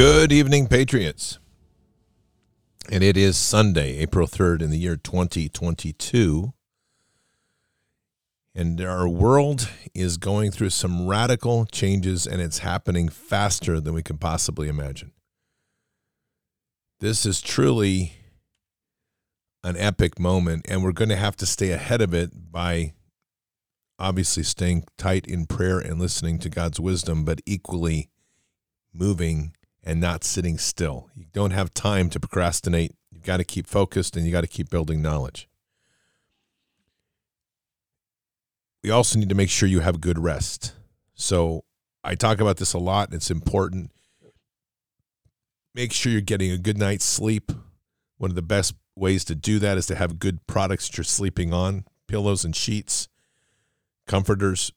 Good evening, Patriots. And it is Sunday, April 3rd, in the year 2022. And our world is going through some radical changes, and it's happening faster than we can possibly imagine. This is truly an epic moment, and we're going to have to stay ahead of it by obviously staying tight in prayer and listening to God's wisdom, but equally moving and not sitting still. You don't have time to procrastinate. You've got to keep focused and you got to keep building knowledge. We also need to make sure you have good rest. So I talk about this a lot. It's important. Make sure you're getting a good night's sleep. One of the best ways to do that is to have good products that you're sleeping on pillows and sheets, comforters,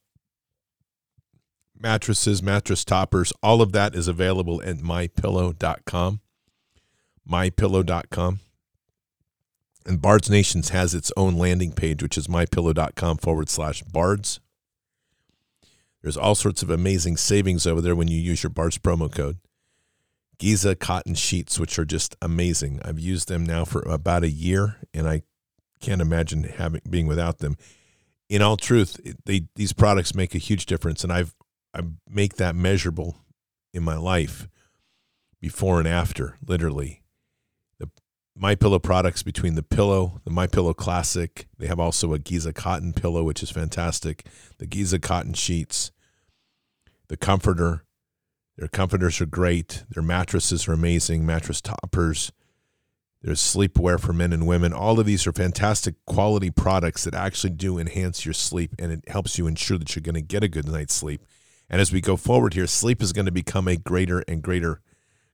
mattresses, mattress toppers, all of that is available at mypillow.com. Mypillow.com. And Bards Nations has its own landing page, which is mypillow.com forward slash bards. There's all sorts of amazing savings over there when you use your Bards promo code. Giza cotton sheets, which are just amazing. I've used them now for about a year, and I can't imagine having being without them. In all truth, they these products make a huge difference, and I've I make that measurable in my life before and after, literally. The My Pillow products between the pillow, the My Pillow Classic, they have also a Giza cotton pillow which is fantastic, the Giza cotton sheets, the comforter, their comforters are great, their mattresses are amazing, mattress toppers, there's sleepwear for men and women. All of these are fantastic quality products that actually do enhance your sleep and it helps you ensure that you're going to get a good night's sleep and as we go forward here, sleep is going to become a greater and greater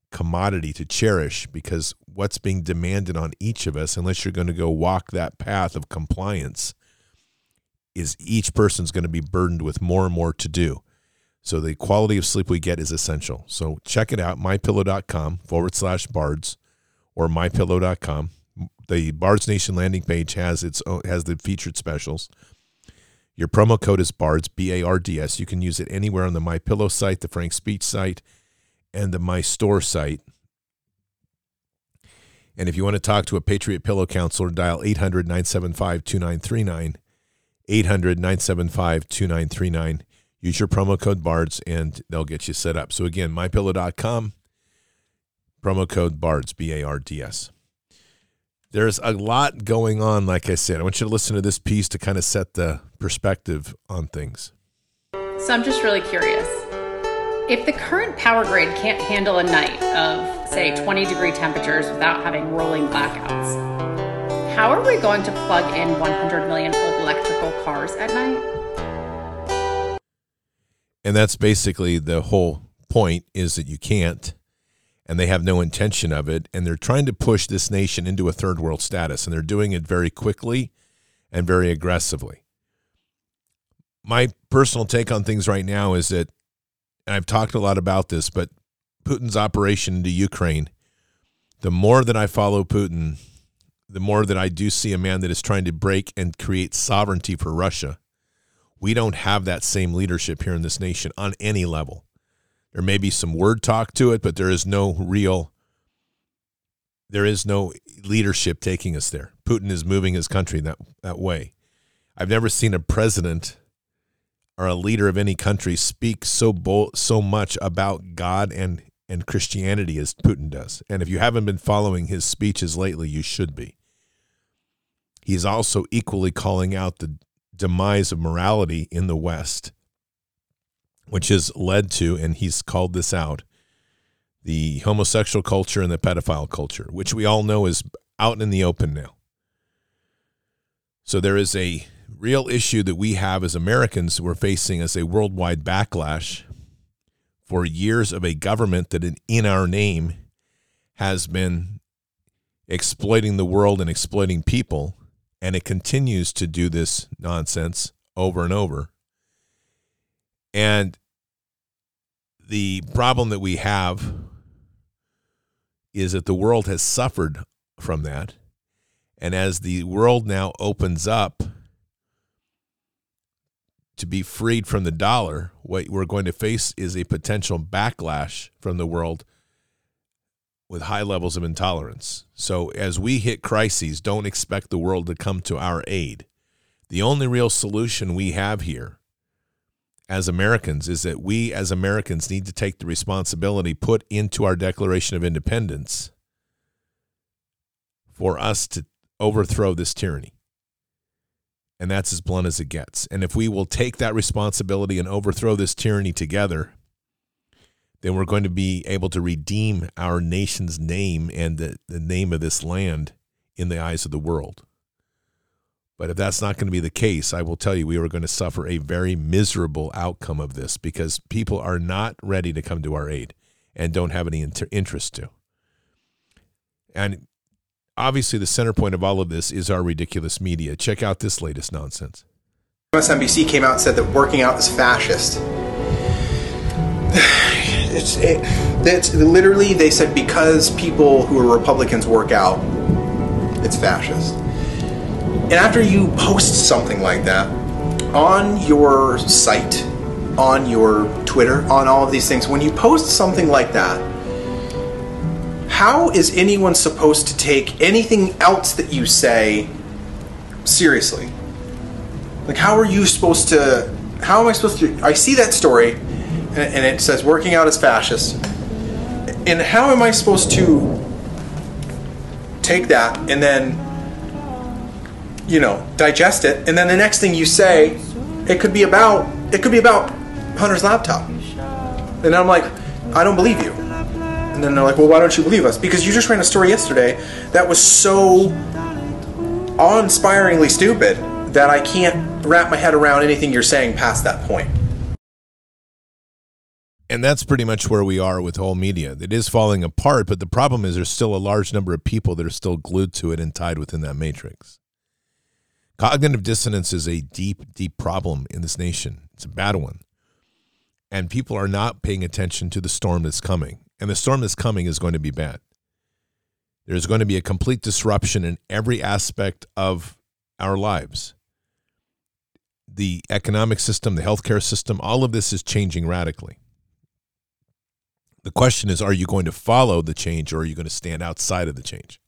commodity to cherish because what's being demanded on each of us, unless you're going to go walk that path of compliance, is each person's going to be burdened with more and more to do. So the quality of sleep we get is essential. So check it out, mypillow.com forward slash bards or mypillow.com. The Bards Nation landing page has its own, has the featured specials. Your promo code is BARDS, B A R D S. You can use it anywhere on the My Pillow site, the Frank Speech site, and the My Store site. And if you want to talk to a Patriot Pillow counselor, dial 800 975 2939. 800 975 2939. Use your promo code BARDS and they'll get you set up. So again, mypillow.com, promo code BARDS, B A R D S. There's a lot going on, like I said. I want you to listen to this piece to kind of set the perspective on things. So I'm just really curious. If the current power grid can't handle a night of, say, 20 degree temperatures without having rolling blackouts, how are we going to plug in 100 million electrical cars at night? And that's basically the whole point is that you can't and they have no intention of it. And they're trying to push this nation into a third world status, and they're doing it very quickly and very aggressively. My personal take on things right now is that, and I've talked a lot about this, but Putin's operation into Ukraine, the more that I follow Putin, the more that I do see a man that is trying to break and create sovereignty for Russia. We don't have that same leadership here in this nation on any level. There may be some word talk to it, but there is no real there is no leadership taking us there. Putin is moving his country that that way. I've never seen a president or a leader of any country speak so bold, so much about God and and Christianity as Putin does. And if you haven't been following his speeches lately, you should be. He's also equally calling out the demise of morality in the West which has led to, and he's called this out, the homosexual culture and the pedophile culture, which we all know is out in the open now. So there is a real issue that we have as Americans we're facing as a worldwide backlash for years of a government that in our name has been exploiting the world and exploiting people and it continues to do this nonsense over and over and the problem that we have is that the world has suffered from that. And as the world now opens up to be freed from the dollar, what we're going to face is a potential backlash from the world with high levels of intolerance. So as we hit crises, don't expect the world to come to our aid. The only real solution we have here as Americans is that we as Americans need to take the responsibility put into our Declaration of Independence for us to overthrow this tyranny. And that's as blunt as it gets. And if we will take that responsibility and overthrow this tyranny together, then we're going to be able to redeem our nation's name and the, the name of this land in the eyes of the world. But if that's not going to be the case, I will tell you we are going to suffer a very miserable outcome of this because people are not ready to come to our aid and don't have any inter- interest to. And obviously, the center point of all of this is our ridiculous media. Check out this latest nonsense. MSNBC came out and said that working out is fascist. It's, it, it's literally they said because people who are Republicans work out, it's fascist. And after you post something like that on your site, on your Twitter, on all of these things, when you post something like that, how is anyone supposed to take anything else that you say seriously? Like, how are you supposed to? How am I supposed to? I see that story, and, and it says working out is fascist. And how am I supposed to take that and then you know, digest it, and then the next thing you say, it could be about it could be about Hunter's laptop. And I'm like, I don't believe you. And then they're like, well, why don't you believe us? Because you just ran a story yesterday that was so awe-inspiringly stupid that I can't wrap my head around anything you're saying past that point. And that's pretty much where we are with whole media. It is falling apart, but the problem is there's still a large number of people that are still glued to it and tied within that matrix. Cognitive dissonance is a deep, deep problem in this nation. It's a bad one. And people are not paying attention to the storm that's coming. And the storm that's coming is going to be bad. There's going to be a complete disruption in every aspect of our lives. The economic system, the healthcare system, all of this is changing radically. The question is are you going to follow the change or are you going to stand outside of the change?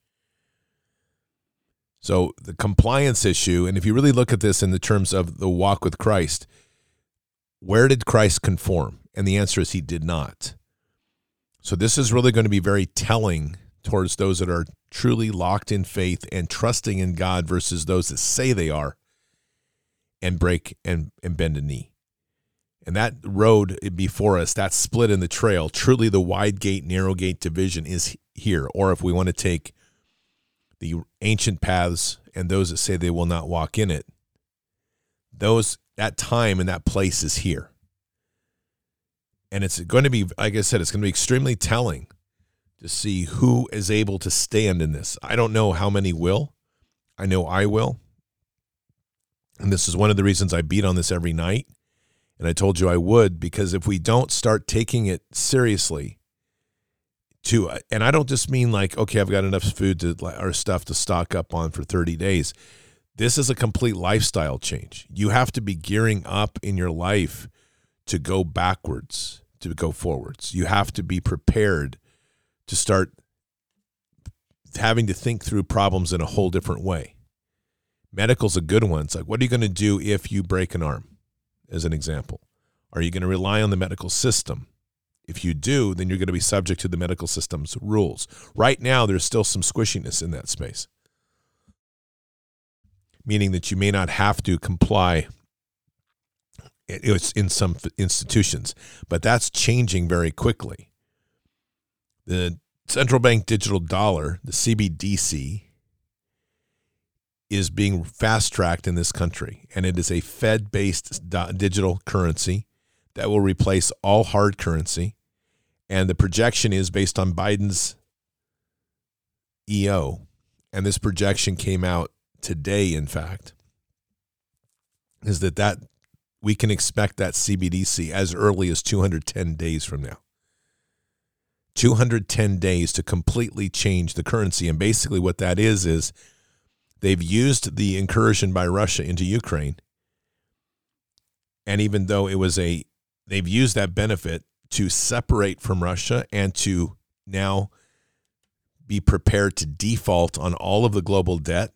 So the compliance issue, and if you really look at this in the terms of the walk with Christ, where did Christ conform? And the answer is he did not. So this is really going to be very telling towards those that are truly locked in faith and trusting in God versus those that say they are and break and, and bend a knee. And that road before us, that split in the trail, truly the wide gate, narrow gate division is here. Or if we want to take the ancient paths and those that say they will not walk in it, those that time and that place is here. And it's going to be, like I said, it's going to be extremely telling to see who is able to stand in this. I don't know how many will. I know I will. And this is one of the reasons I beat on this every night. And I told you I would, because if we don't start taking it seriously, to and I don't just mean like okay I've got enough food to or stuff to stock up on for 30 days. This is a complete lifestyle change. You have to be gearing up in your life to go backwards, to go forwards. You have to be prepared to start having to think through problems in a whole different way. Medical's a good one. It's like, what are you going to do if you break an arm, as an example? Are you going to rely on the medical system? If you do, then you're going to be subject to the medical system's rules. Right now, there's still some squishiness in that space, meaning that you may not have to comply it's in some institutions, but that's changing very quickly. The central bank digital dollar, the CBDC, is being fast tracked in this country, and it is a Fed based uh, digital currency that will replace all hard currency. And the projection is based on Biden's EO. And this projection came out today, in fact, is that, that we can expect that CBDC as early as 210 days from now. 210 days to completely change the currency. And basically, what that is, is they've used the incursion by Russia into Ukraine. And even though it was a they've used that benefit to separate from Russia and to now be prepared to default on all of the global debt.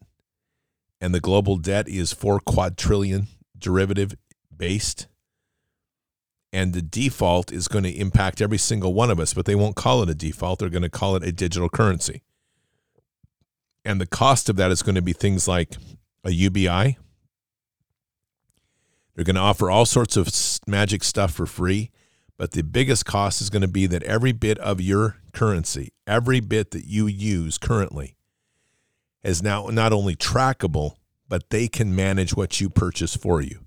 And the global debt is four quadrillion derivative based. And the default is going to impact every single one of us, but they won't call it a default. They're going to call it a digital currency. And the cost of that is going to be things like a UBI. They're going to offer all sorts of magic stuff for free. But the biggest cost is going to be that every bit of your currency, every bit that you use currently, is now not only trackable, but they can manage what you purchase for you.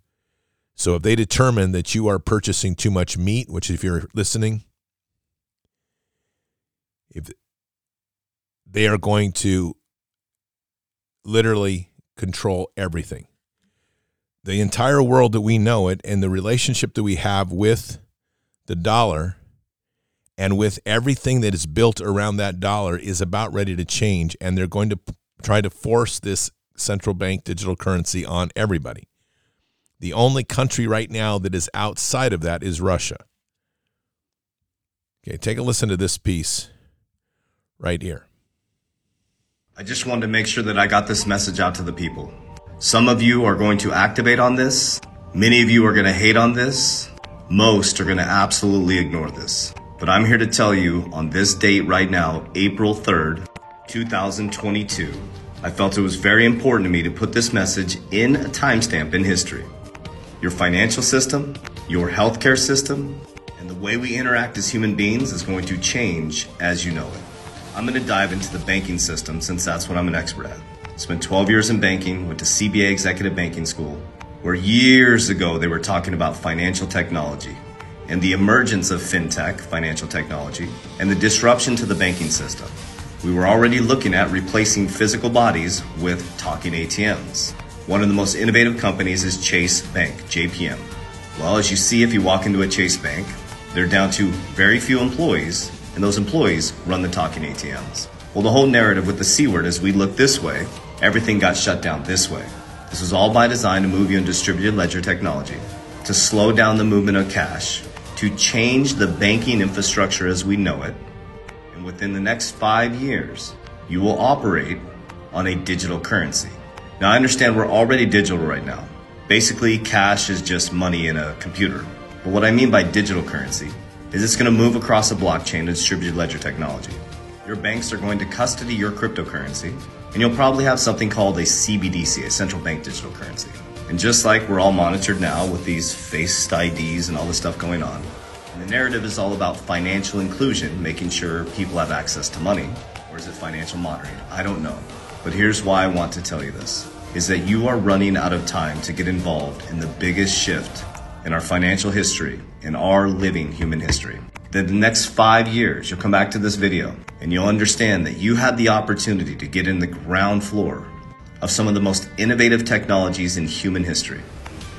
So if they determine that you are purchasing too much meat, which if you're listening, if they are going to literally control everything. The entire world that we know it and the relationship that we have with the dollar and with everything that is built around that dollar is about ready to change and they're going to p- try to force this central bank digital currency on everybody. The only country right now that is outside of that is Russia. Okay, take a listen to this piece right here. I just wanted to make sure that I got this message out to the people. Some of you are going to activate on this. Many of you are going to hate on this. Most are going to absolutely ignore this. But I'm here to tell you on this date right now, April 3rd, 2022, I felt it was very important to me to put this message in a timestamp in history. Your financial system, your healthcare system, and the way we interact as human beings is going to change as you know it. I'm going to dive into the banking system since that's what I'm an expert at. Spent 12 years in banking, went to CBA Executive Banking School, where years ago they were talking about financial technology and the emergence of fintech, financial technology, and the disruption to the banking system. We were already looking at replacing physical bodies with talking ATMs. One of the most innovative companies is Chase Bank, JPM. Well, as you see if you walk into a Chase Bank, they're down to very few employees, and those employees run the talking ATMs. Well, the whole narrative with the C word is we look this way, everything got shut down this way. This was all by design to move you in distributed ledger technology, to slow down the movement of cash, to change the banking infrastructure as we know it. And within the next five years, you will operate on a digital currency. Now, I understand we're already digital right now. Basically, cash is just money in a computer. But what I mean by digital currency is it's going to move across a blockchain to distributed ledger technology. Your banks are going to custody your cryptocurrency and you'll probably have something called a CBDC, a central bank digital currency. And just like we're all monitored now with these face IDs and all this stuff going on, and the narrative is all about financial inclusion, making sure people have access to money, or is it financial monitoring? I don't know. But here's why I want to tell you this is that you are running out of time to get involved in the biggest shift in our financial history, in our living human history that the next five years, you'll come back to this video and you'll understand that you had the opportunity to get in the ground floor of some of the most innovative technologies in human history.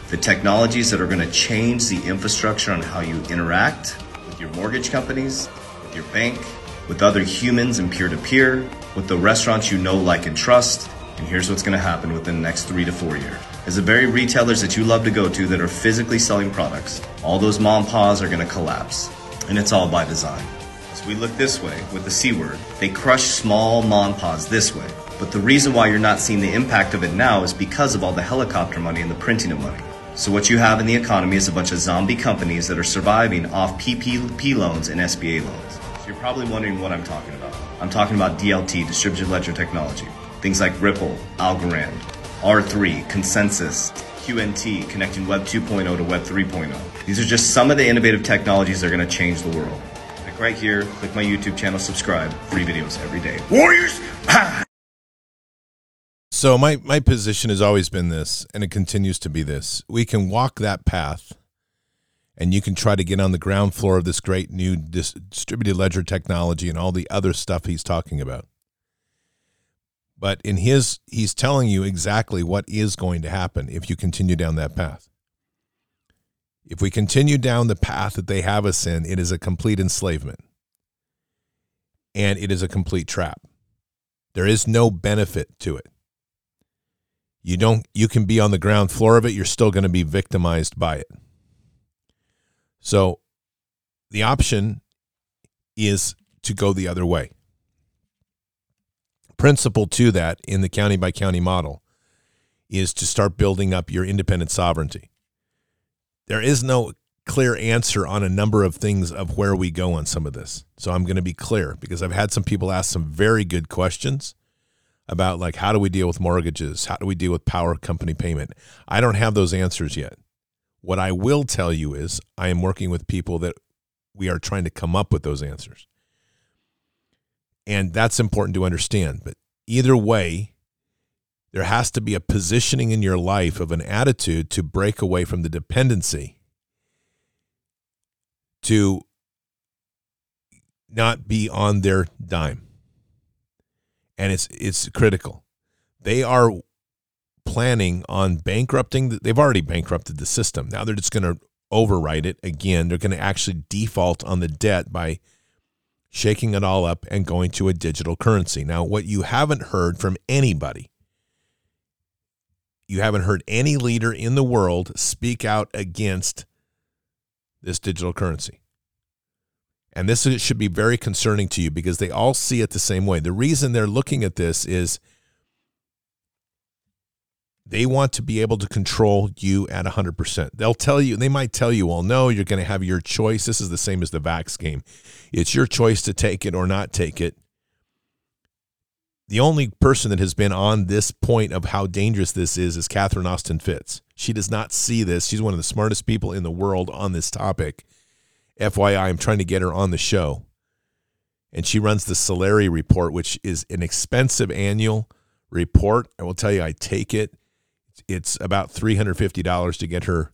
The technologies that are going to change the infrastructure on how you interact with your mortgage companies, with your bank, with other humans and peer to peer, with the restaurants you know, like, and trust. And here's what's going to happen within the next three to four years. As the very retailers that you love to go to that are physically selling products, all those mom paws are going to collapse and it's all by design. So we look this way with the C word. They crush small monpods this way. But the reason why you're not seeing the impact of it now is because of all the helicopter money and the printing of money. So what you have in the economy is a bunch of zombie companies that are surviving off PPP loans and SBA loans. So you're probably wondering what I'm talking about. I'm talking about DLT, distributed ledger technology. Things like Ripple, Algorand, R3, ConsenSys, QNT, connecting Web 2.0 to Web 3.0. These are just some of the innovative technologies that are going to change the world. Click right here, click my YouTube channel, subscribe, free videos every day. Warriors! So my my position has always been this, and it continues to be this: we can walk that path, and you can try to get on the ground floor of this great new dis- distributed ledger technology and all the other stuff he's talking about. But in his, he's telling you exactly what is going to happen if you continue down that path. If we continue down the path that they have us in, it is a complete enslavement. And it is a complete trap. There is no benefit to it. You don't you can be on the ground floor of it, you're still going to be victimized by it. So the option is to go the other way. Principle to that in the county by county model is to start building up your independent sovereignty. There is no clear answer on a number of things of where we go on some of this. So I'm going to be clear because I've had some people ask some very good questions about like how do we deal with mortgages? How do we deal with power company payment? I don't have those answers yet. What I will tell you is I am working with people that we are trying to come up with those answers. And that's important to understand. But either way, there has to be a positioning in your life of an attitude to break away from the dependency to not be on their dime. And it's it's critical. They are planning on bankrupting they've already bankrupted the system. Now they're just going to overwrite it again. They're going to actually default on the debt by shaking it all up and going to a digital currency. Now, what you haven't heard from anybody, you haven't heard any leader in the world speak out against this digital currency. And this should be very concerning to you because they all see it the same way. The reason they're looking at this is they want to be able to control you at 100%. They'll tell you, they might tell you, well, no, you're going to have your choice. This is the same as the vax game. It's your choice to take it or not take it. The only person that has been on this point of how dangerous this is is Catherine Austin Fitts. She does not see this. She's one of the smartest people in the world on this topic. FYI, I'm trying to get her on the show. And she runs the Solari report, which is an expensive annual report. I will tell you, I take it. It's about $350 to get her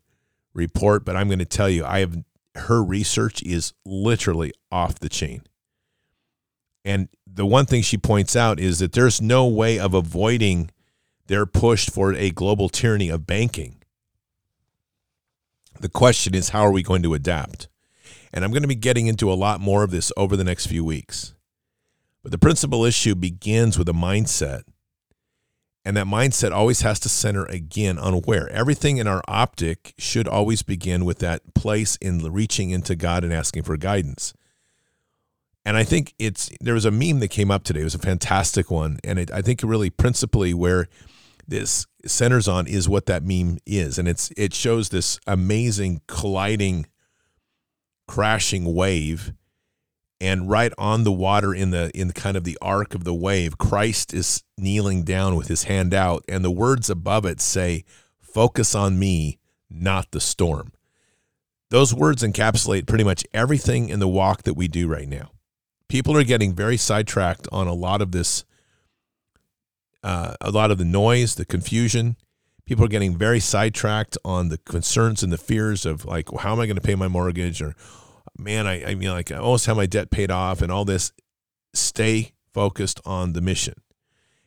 report, but I'm going to tell you, I have her research is literally off the chain. And the one thing she points out is that there's no way of avoiding their push for a global tyranny of banking. The question is, how are we going to adapt? And I'm going to be getting into a lot more of this over the next few weeks. But the principal issue begins with a mindset. And that mindset always has to center again on where everything in our optic should always begin with that place in reaching into God and asking for guidance. And I think it's there was a meme that came up today. It was a fantastic one, and it, I think really principally where this centers on is what that meme is, and it's it shows this amazing colliding, crashing wave, and right on the water in the in kind of the arc of the wave, Christ is kneeling down with his hand out, and the words above it say, "Focus on me, not the storm." Those words encapsulate pretty much everything in the walk that we do right now people are getting very sidetracked on a lot of this, uh, a lot of the noise, the confusion. People are getting very sidetracked on the concerns and the fears of like, well, how am I going to pay my mortgage? Or, man, I, I mean, like, I almost have my debt paid off and all this. Stay focused on the mission.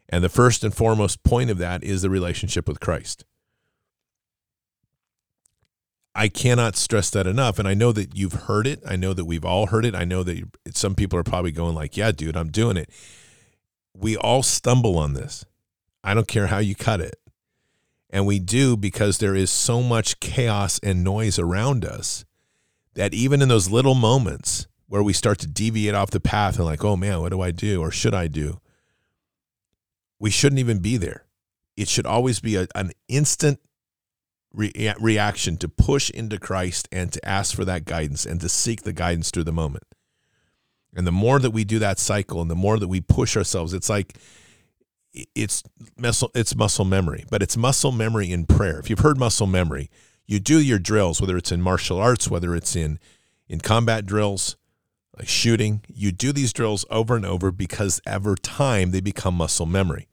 And the first and foremost point of that is the relationship with Christ. I cannot stress that enough. And I know that you've heard it. I know that we've all heard it. I know that some people are probably going like, "Yeah, dude, I'm doing it." We all stumble on this. I don't care how you cut it. And we do because there is so much chaos and noise around us that even in those little moments where we start to deviate off the path and like, "Oh man, what do I do or should I do?" We shouldn't even be there. It should always be a, an instant re- reaction to push into Christ and to ask for that guidance and to seek the guidance through the moment. And the more that we do that cycle and the more that we push ourselves, it's like it's muscle it's muscle memory, but it's muscle memory in prayer. If you've heard muscle memory, you do your drills, whether it's in martial arts, whether it's in in combat drills, like shooting, you do these drills over and over because over time they become muscle memory.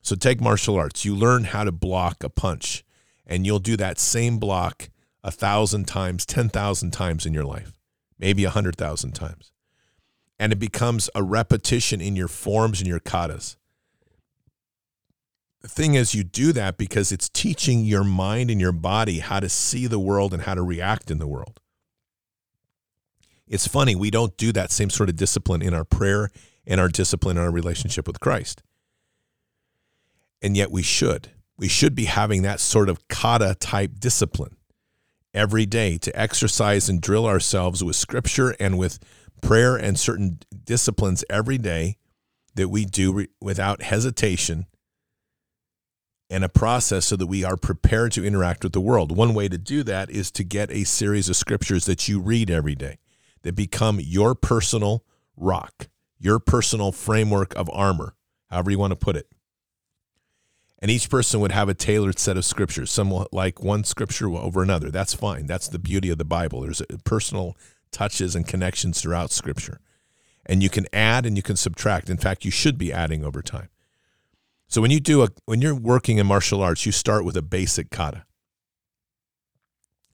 So take martial arts. You learn how to block a punch and you'll do that same block a thousand times, 10,000 times in your life, maybe a hundred thousand times. And it becomes a repetition in your forms and your katas. The thing is, you do that because it's teaching your mind and your body how to see the world and how to react in the world. It's funny, we don't do that same sort of discipline in our prayer and our discipline in our relationship with Christ. And yet we should we should be having that sort of kata type discipline every day to exercise and drill ourselves with scripture and with prayer and certain disciplines every day that we do re- without hesitation and a process so that we are prepared to interact with the world. One way to do that is to get a series of scriptures that you read every day that become your personal rock, your personal framework of armor, however you want to put it. And each person would have a tailored set of scriptures. Some like one scripture over another. That's fine. That's the beauty of the Bible. There's uh, personal touches and connections throughout scripture. And you can add and you can subtract. In fact, you should be adding over time. So when you do a when you're working in martial arts, you start with a basic kata.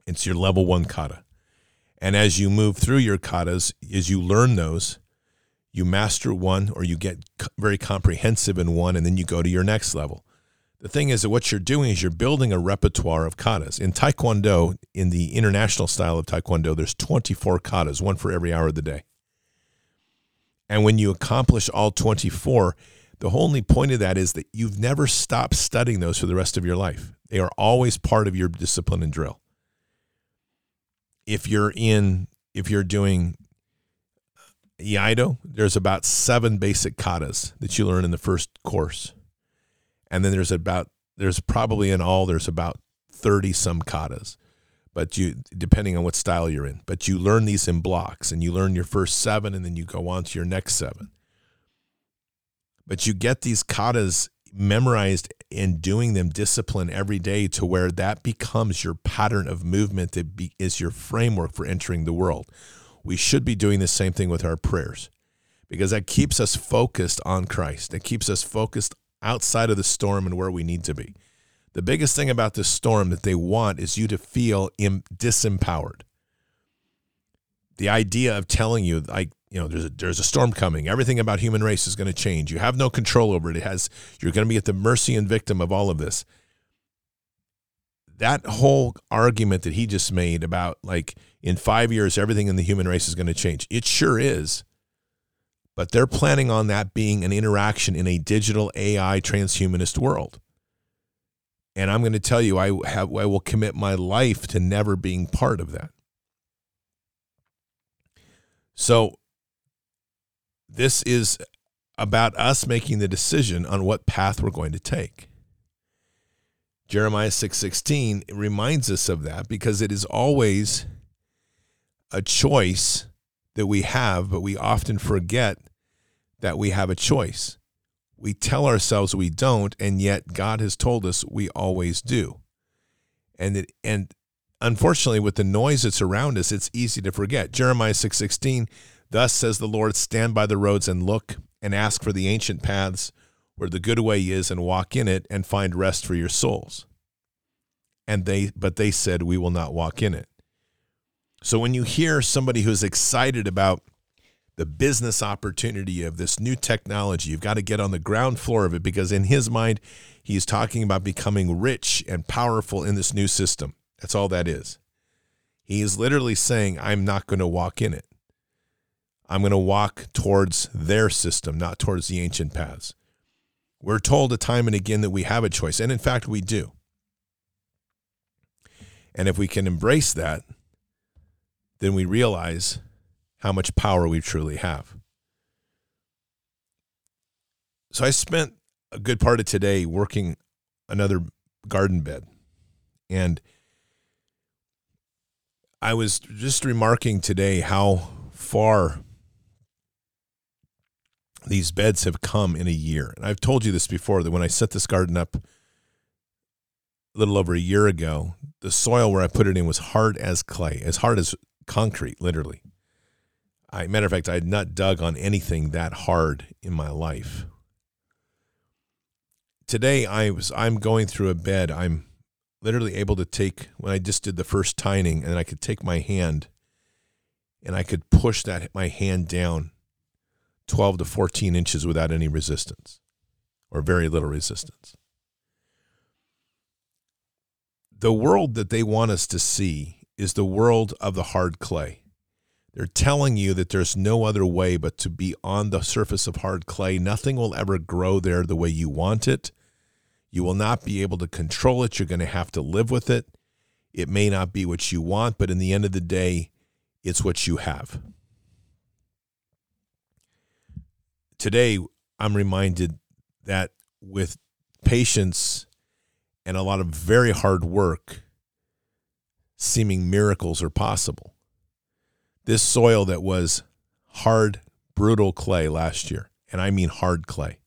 It's your level 1 kata. And as you move through your katas, as you learn those, you master one or you get very comprehensive in one and then you go to your next level. The thing is that what you're doing is you're building a repertoire of katas. In Taekwondo, in the international style of Taekwondo, there's 24 katas, one for every hour of the day. And when you accomplish all 24, the only point of that is that you've never stopped studying those for the rest of your life. They are always part of your discipline and drill. If you're in, if you're doing Iaido, there's about seven basic katas that you learn in the first course and then there's about there's probably in all there's about 30 some katas but you depending on what style you're in but you learn these in blocks and you learn your first seven and then you go on to your next seven but you get these katas memorized and doing them discipline every day to where that becomes your pattern of movement that be, is your framework for entering the world we should be doing the same thing with our prayers because that keeps us focused on christ it keeps us focused outside of the storm and where we need to be. The biggest thing about this storm that they want is you to feel disempowered. The idea of telling you, like, you know, there's a, there's a storm coming. Everything about human race is going to change. You have no control over it. It has. You're going to be at the mercy and victim of all of this. That whole argument that he just made about like in five years everything in the human race is going to change. It sure is but they're planning on that being an interaction in a digital AI transhumanist world. And I'm going to tell you, I have I will commit my life to never being part of that. So this is about us making the decision on what path we're going to take. Jeremiah 6:16 reminds us of that because it is always a choice that we have, but we often forget that we have a choice. We tell ourselves we don't, and yet God has told us we always do. And it, and unfortunately, with the noise that's around us, it's easy to forget. Jeremiah six sixteen, thus says the Lord: Stand by the roads and look, and ask for the ancient paths where the good way is, and walk in it, and find rest for your souls. And they, but they said, We will not walk in it. So when you hear somebody who's excited about the business opportunity of this new technology, you've got to get on the ground floor of it because in his mind, he's talking about becoming rich and powerful in this new system. That's all that is. He is literally saying, I'm not going to walk in it. I'm going to walk towards their system, not towards the ancient paths. We're told a time and again that we have a choice, and in fact, we do. And if we can embrace that, then we realize how much power we truly have. So I spent a good part of today working another garden bed. And I was just remarking today how far these beds have come in a year. And I've told you this before that when I set this garden up a little over a year ago, the soil where I put it in was hard as clay, as hard as concrete, literally. I matter of fact, I had not dug on anything that hard in my life. Today I was I'm going through a bed. I'm literally able to take when I just did the first tining and I could take my hand and I could push that my hand down 12 to 14 inches without any resistance or very little resistance. The world that they want us to see is the world of the hard clay. They're telling you that there's no other way but to be on the surface of hard clay. Nothing will ever grow there the way you want it. You will not be able to control it. You're going to have to live with it. It may not be what you want, but in the end of the day, it's what you have. Today, I'm reminded that with patience and a lot of very hard work, seeming miracles are possible. This soil that was hard, brutal clay last year, and I mean hard clay,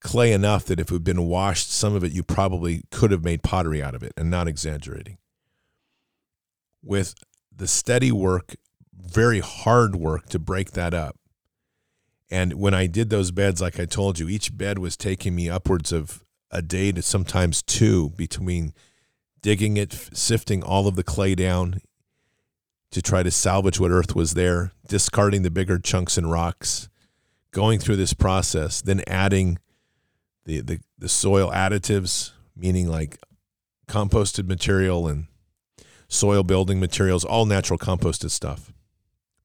clay enough that if it had been washed, some of it you probably could have made pottery out of it, and not exaggerating. With the steady work, very hard work to break that up. And when I did those beds, like I told you, each bed was taking me upwards of a day to sometimes two between digging it, sifting all of the clay down to try to salvage what earth was there, discarding the bigger chunks and rocks, going through this process, then adding the, the, the soil additives, meaning like composted material and soil building materials, all natural composted stuff,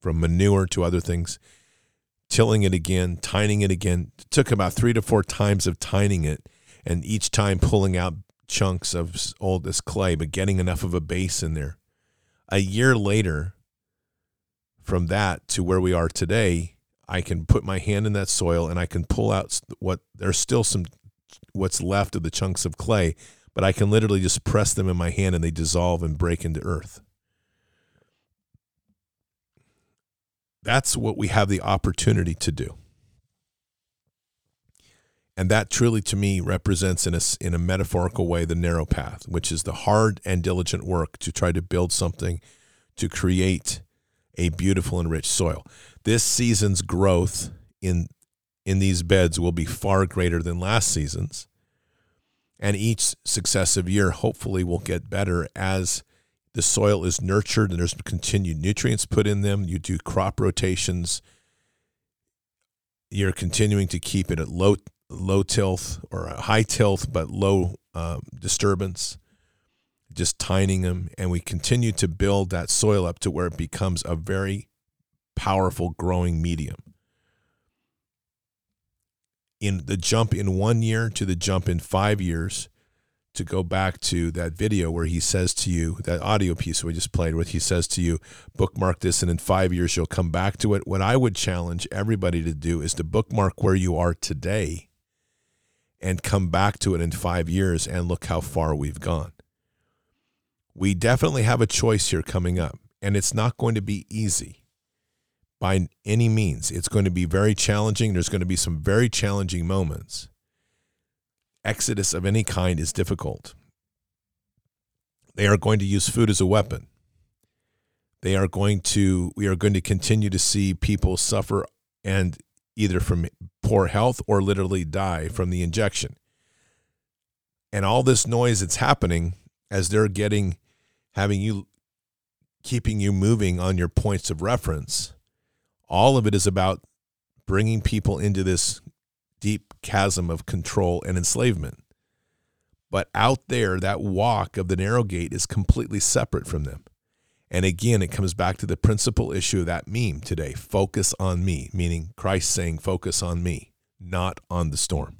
from manure to other things, tilling it again, tining it again. It took about three to four times of tining it, and each time pulling out chunks of all this clay, but getting enough of a base in there. A year later, from that to where we are today, I can put my hand in that soil and I can pull out what there's still some what's left of the chunks of clay, but I can literally just press them in my hand and they dissolve and break into earth. That's what we have the opportunity to do. And that truly to me represents in a, in a metaphorical way the narrow path, which is the hard and diligent work to try to build something to create a beautiful and rich soil. This season's growth in in these beds will be far greater than last season's. And each successive year hopefully will get better as the soil is nurtured and there's continued nutrients put in them. You do crop rotations. You're continuing to keep it at low low tilth or high tilth but low uh, disturbance. Just tining them, and we continue to build that soil up to where it becomes a very powerful growing medium. In the jump in one year to the jump in five years, to go back to that video where he says to you, that audio piece we just played, where he says to you, bookmark this and in five years you'll come back to it. What I would challenge everybody to do is to bookmark where you are today and come back to it in five years and look how far we've gone. We definitely have a choice here coming up, and it's not going to be easy by any means. It's going to be very challenging. There's going to be some very challenging moments exodus of any kind is difficult. They are going to use food as a weapon. They are going to, we are going to continue to see people suffer and either from poor health or literally die from the injection. And all this noise that's happening as they're getting, having you, keeping you moving on your points of reference, all of it is about bringing people into this deep chasm of control and enslavement. But out there, that walk of the narrow gate is completely separate from them. And again, it comes back to the principal issue of that meme today focus on me, meaning Christ saying, focus on me, not on the storm.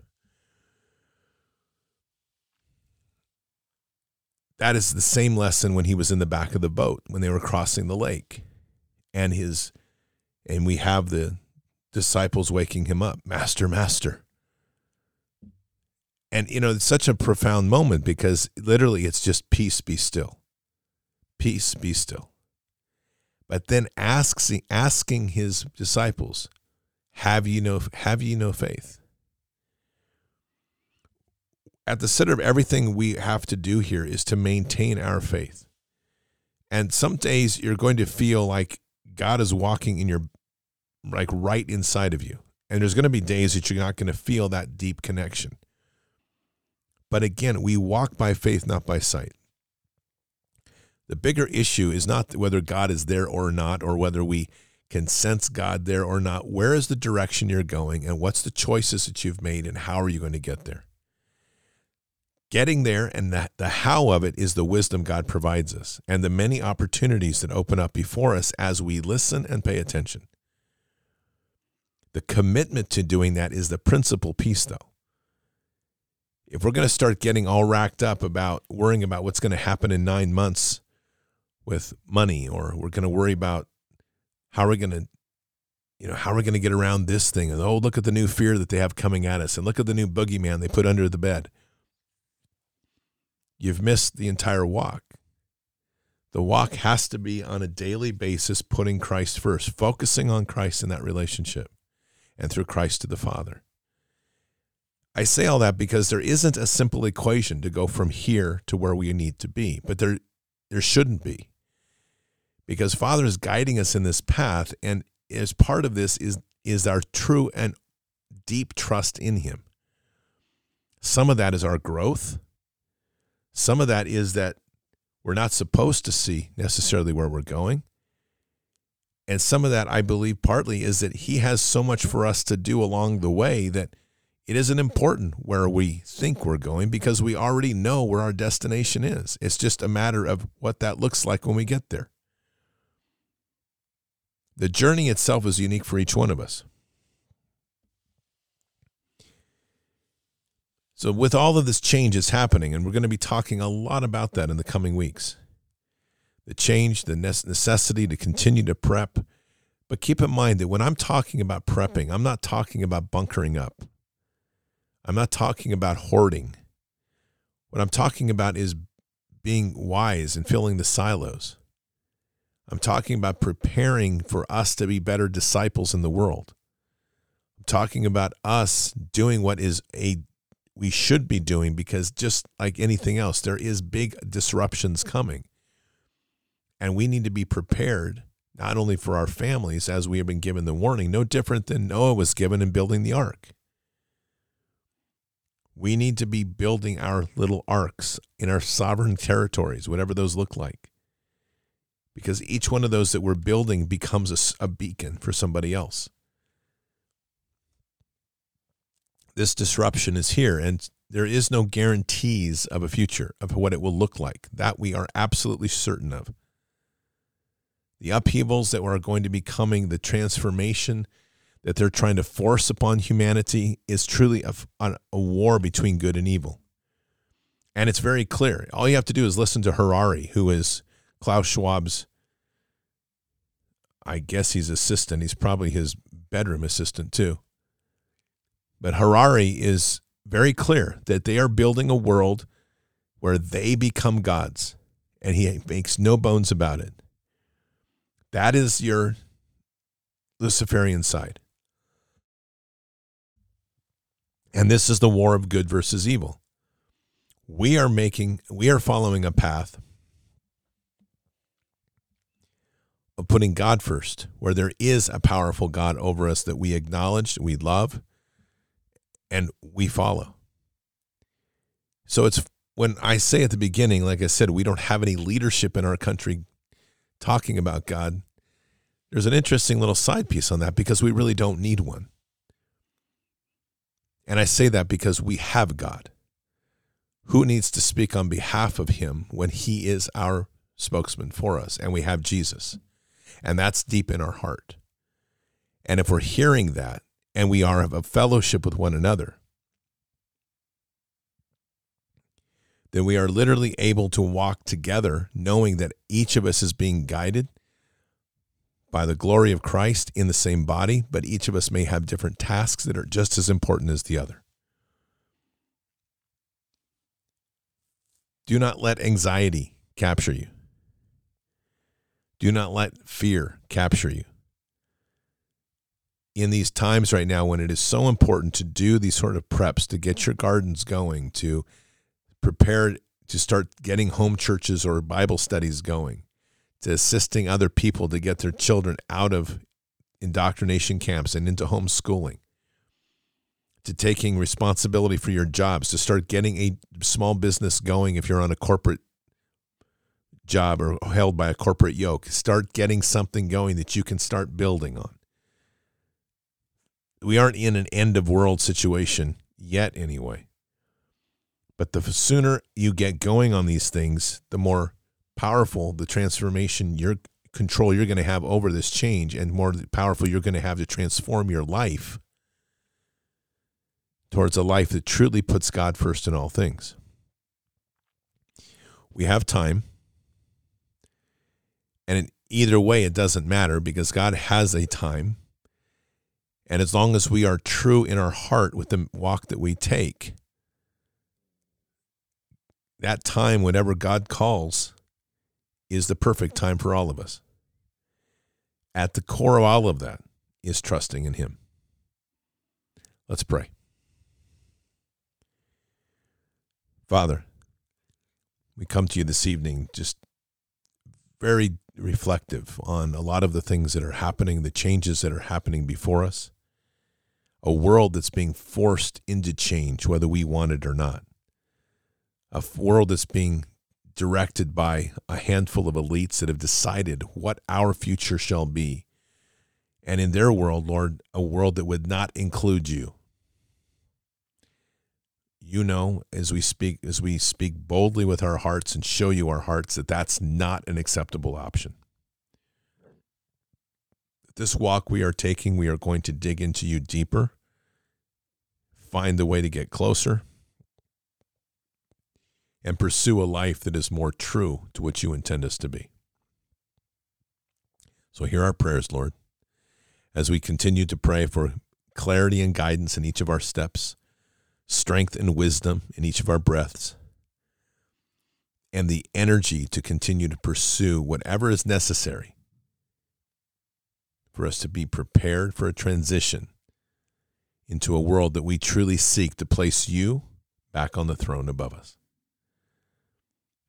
That is the same lesson when he was in the back of the boat when they were crossing the lake. And his and we have the disciples waking him up, Master, Master. And, you know, it's such a profound moment because literally it's just peace be still. Peace be still. But then asking, asking his disciples, have you no, have you no faith? At the center of everything we have to do here is to maintain our faith. And some days you're going to feel like God is walking in your like right inside of you. And there's going to be days that you're not going to feel that deep connection. But again, we walk by faith, not by sight. The bigger issue is not whether God is there or not, or whether we can sense God there or not. Where is the direction you're going, and what's the choices that you've made, and how are you going to get there? Getting there and the, the how of it is the wisdom God provides us, and the many opportunities that open up before us as we listen and pay attention. The commitment to doing that is the principal piece, though. If we're going to start getting all racked up about worrying about what's going to happen in nine months with money, or we're going to worry about how we're going to you know, how are we going to get around this thing? And oh, look at the new fear that they have coming at us, and look at the new boogeyman they put under the bed. You've missed the entire walk. The walk has to be on a daily basis, putting Christ first, focusing on Christ in that relationship, and through Christ to the Father. I say all that because there isn't a simple equation to go from here to where we need to be, but there there shouldn't be. Because Father is guiding us in this path and as part of this is is our true and deep trust in him. Some of that is our growth. Some of that is that we're not supposed to see necessarily where we're going. And some of that, I believe, partly is that he has so much for us to do along the way that it isn't important where we think we're going because we already know where our destination is. It's just a matter of what that looks like when we get there. The journey itself is unique for each one of us. So, with all of this changes happening, and we're going to be talking a lot about that in the coming weeks the change, the necessity to continue to prep. But keep in mind that when I'm talking about prepping, I'm not talking about bunkering up. I'm not talking about hoarding. What I'm talking about is being wise and filling the silos. I'm talking about preparing for us to be better disciples in the world. I'm talking about us doing what is a we should be doing because just like anything else, there is big disruptions coming. And we need to be prepared not only for our families as we have been given the warning, no different than Noah was given in building the ark. We need to be building our little arks in our sovereign territories, whatever those look like because each one of those that we're building becomes a, a beacon for somebody else. This disruption is here, and there is no guarantees of a future of what it will look like. That we are absolutely certain of. The upheavals that are going to be coming, the transformation that they're trying to force upon humanity is truly a, a war between good and evil. And it's very clear. All you have to do is listen to Harari, who is Klaus Schwab's I guess he's assistant. He's probably his bedroom assistant too. But Harari is very clear that they are building a world where they become gods, and he makes no bones about it. That is your Luciferian side. And this is the war of good versus evil. We are making, we are following a path of putting God first, where there is a powerful God over us that we acknowledge, we love, and we follow. So it's when I say at the beginning, like I said, we don't have any leadership in our country talking about God. There's an interesting little side piece on that because we really don't need one. And I say that because we have God. Who needs to speak on behalf of him when he is our spokesman for us? And we have Jesus. And that's deep in our heart. And if we're hearing that and we are of a fellowship with one another, then we are literally able to walk together knowing that each of us is being guided by the glory of Christ in the same body, but each of us may have different tasks that are just as important as the other. Do not let anxiety capture you. Do not let fear capture you. In these times right now, when it is so important to do these sort of preps, to get your gardens going, to prepare to start getting home churches or Bible studies going, to assisting other people to get their children out of indoctrination camps and into homeschooling, to taking responsibility for your jobs, to start getting a small business going if you're on a corporate job or held by a corporate yoke. Start getting something going that you can start building on. We aren't in an end of world situation yet, anyway. But the sooner you get going on these things, the more powerful the transformation your control you're going to have over this change and more powerful you're going to have to transform your life towards a life that truly puts God first in all things. We have time. And in either way, it doesn't matter because God has a time And as long as we are true in our heart with the walk that we take, that time, whenever God calls, is the perfect time for all of us. At the core of all of that is trusting in Him. Let's pray. Father, we come to you this evening just very reflective on a lot of the things that are happening, the changes that are happening before us, a world that's being forced into change, whether we want it or not, a world that's being directed by a handful of elites that have decided what our future shall be. And in their world, Lord, a world that would not include you. You know, as we speak, as we speak boldly with our hearts and show you our hearts, that that's not an acceptable option. This walk we are taking, we are going to dig into you deeper, find the way to get closer, and pursue a life that is more true to what you intend us to be. So, hear our prayers, Lord, as we continue to pray for clarity and guidance in each of our steps, strength and wisdom in each of our breaths, and the energy to continue to pursue whatever is necessary for us to be prepared for a transition into a world that we truly seek to place you back on the throne above us.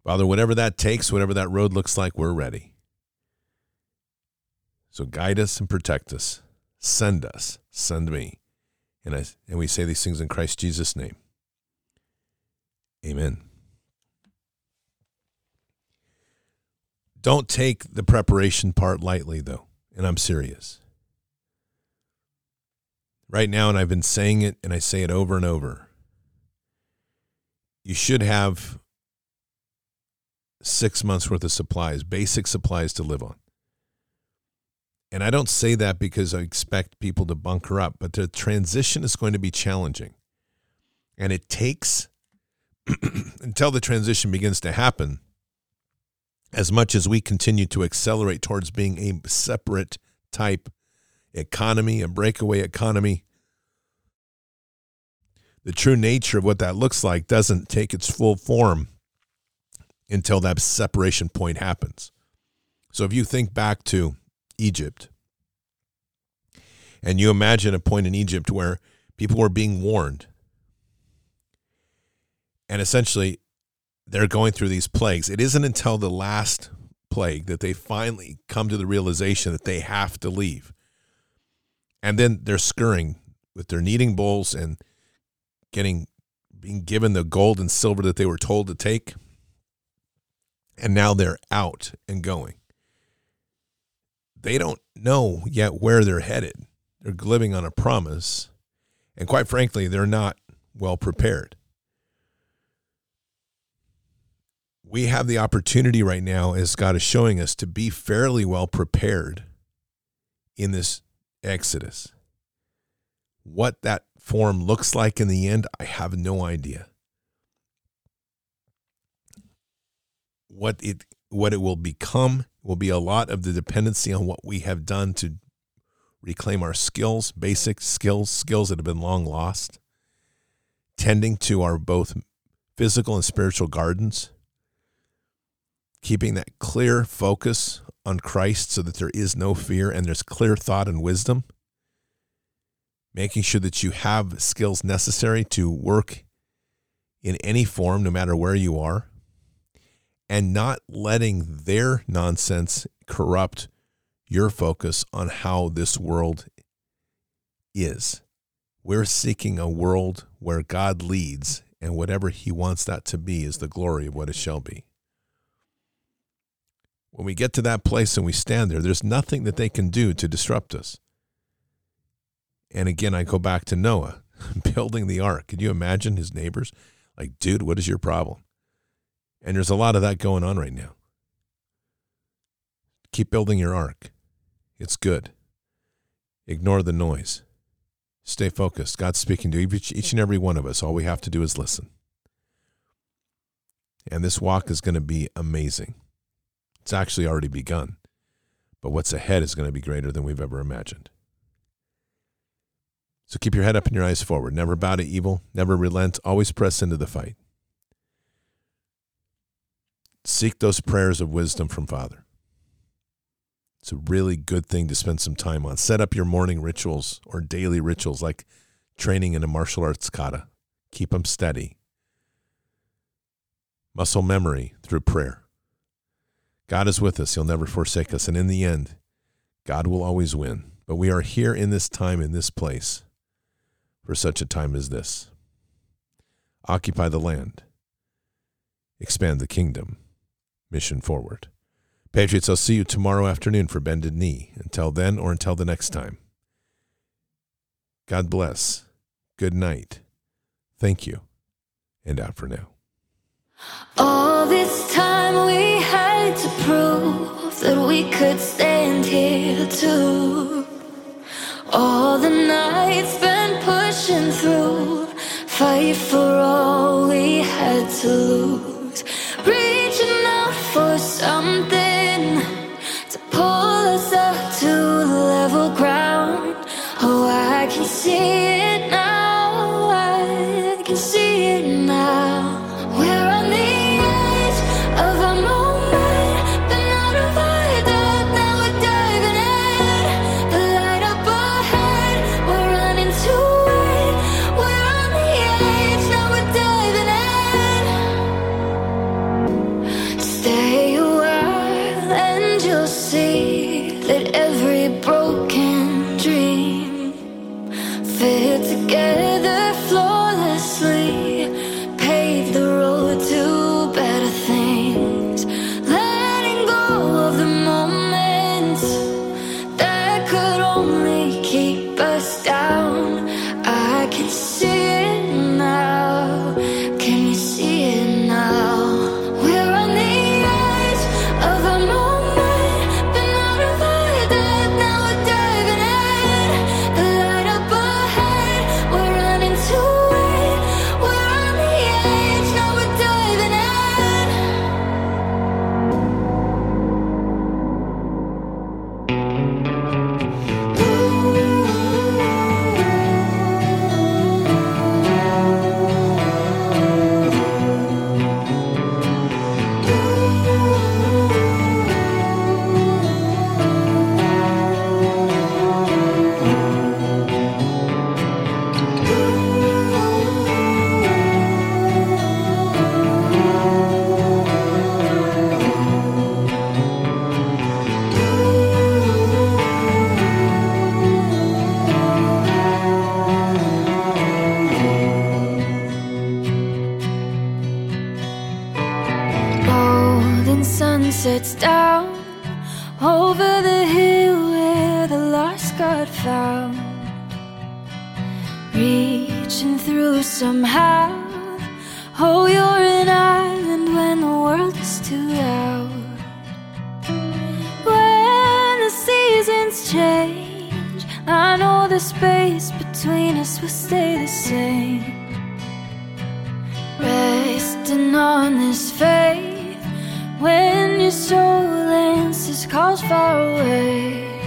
Father, whatever that takes, whatever that road looks like, we're ready. So guide us and protect us. Send us. Send me. And, I, and we say these things in Christ Jesus' name. Amen. Don't take the preparation part lightly, though, and I'm serious. Right now, and I've been saying it, and I say it over and over. You should have six months worth of supplies, basic supplies to live on. And I don't say that because I expect people to bunker up, but the transition is going to be challenging. And it takes until the transition begins to happen, as much as we continue to accelerate towards being a separate type economy, a breakaway economy, the true nature of what that looks like doesn't take its full form until that separation point happens. So if you think back to Egypt and you imagine a point in Egypt where people were being warned and essentially they're going through these plagues. It isn't until the last plague that they finally come to the realization that they have to leave. And then they're scurrying with their kneading bowls and getting being given the gold and silver that they were told to take and now they're out and going. They don't know yet where they're headed. They're living on a promise. And quite frankly, they're not well prepared. We have the opportunity right now, as God is showing us, to be fairly well prepared in this Exodus. What that form looks like in the end, I have no idea. What it what it will become will be a lot of the dependency on what we have done to reclaim our skills, basic skills, skills that have been long lost, tending to our both physical and spiritual gardens, keeping that clear focus on Christ so that there is no fear and there's clear thought and wisdom, making sure that you have skills necessary to work in any form, no matter where you are and not letting their nonsense corrupt your focus on how this world is. We're seeking a world where God leads, and whatever He wants that to be is the glory of what it shall be. When we get to that place and we stand there, there's nothing that they can do to disrupt us. And again, I go back to Noah building the ark. Could you imagine his neighbors? Like, dude, what is your problem? And there's a lot of that going on right now. Keep building your ark. It's good. Ignore the noise. Stay focused. God's speaking to each, each and every one of us. All we have to do is listen. And this walk is going to be amazing. It's actually already begun. But what's ahead is going to be greater than we've ever imagined. So keep your head up and your eyes forward. Never bow to evil, never relent, always press into the fight. Seek those prayers of wisdom from Father. It's a really good thing to spend some time on. Set up your morning rituals or daily rituals like training in a martial arts kata. Keep them steady. Muscle memory through prayer. God is with us. He'll never forsake us. And in the end, God will always win. But we are here in this time, in this place, for such a time as this. Occupy the land. Expand the kingdom. Mission forward. Patriots, I'll see you tomorrow afternoon for Bended Knee. Until then, or until the next time. God bless. Good night. Thank you. And out for now. All this time we had to prove that we could stand here too. All the nights spent pushing through, fight for all we had to lose. When your soul answers calls far away.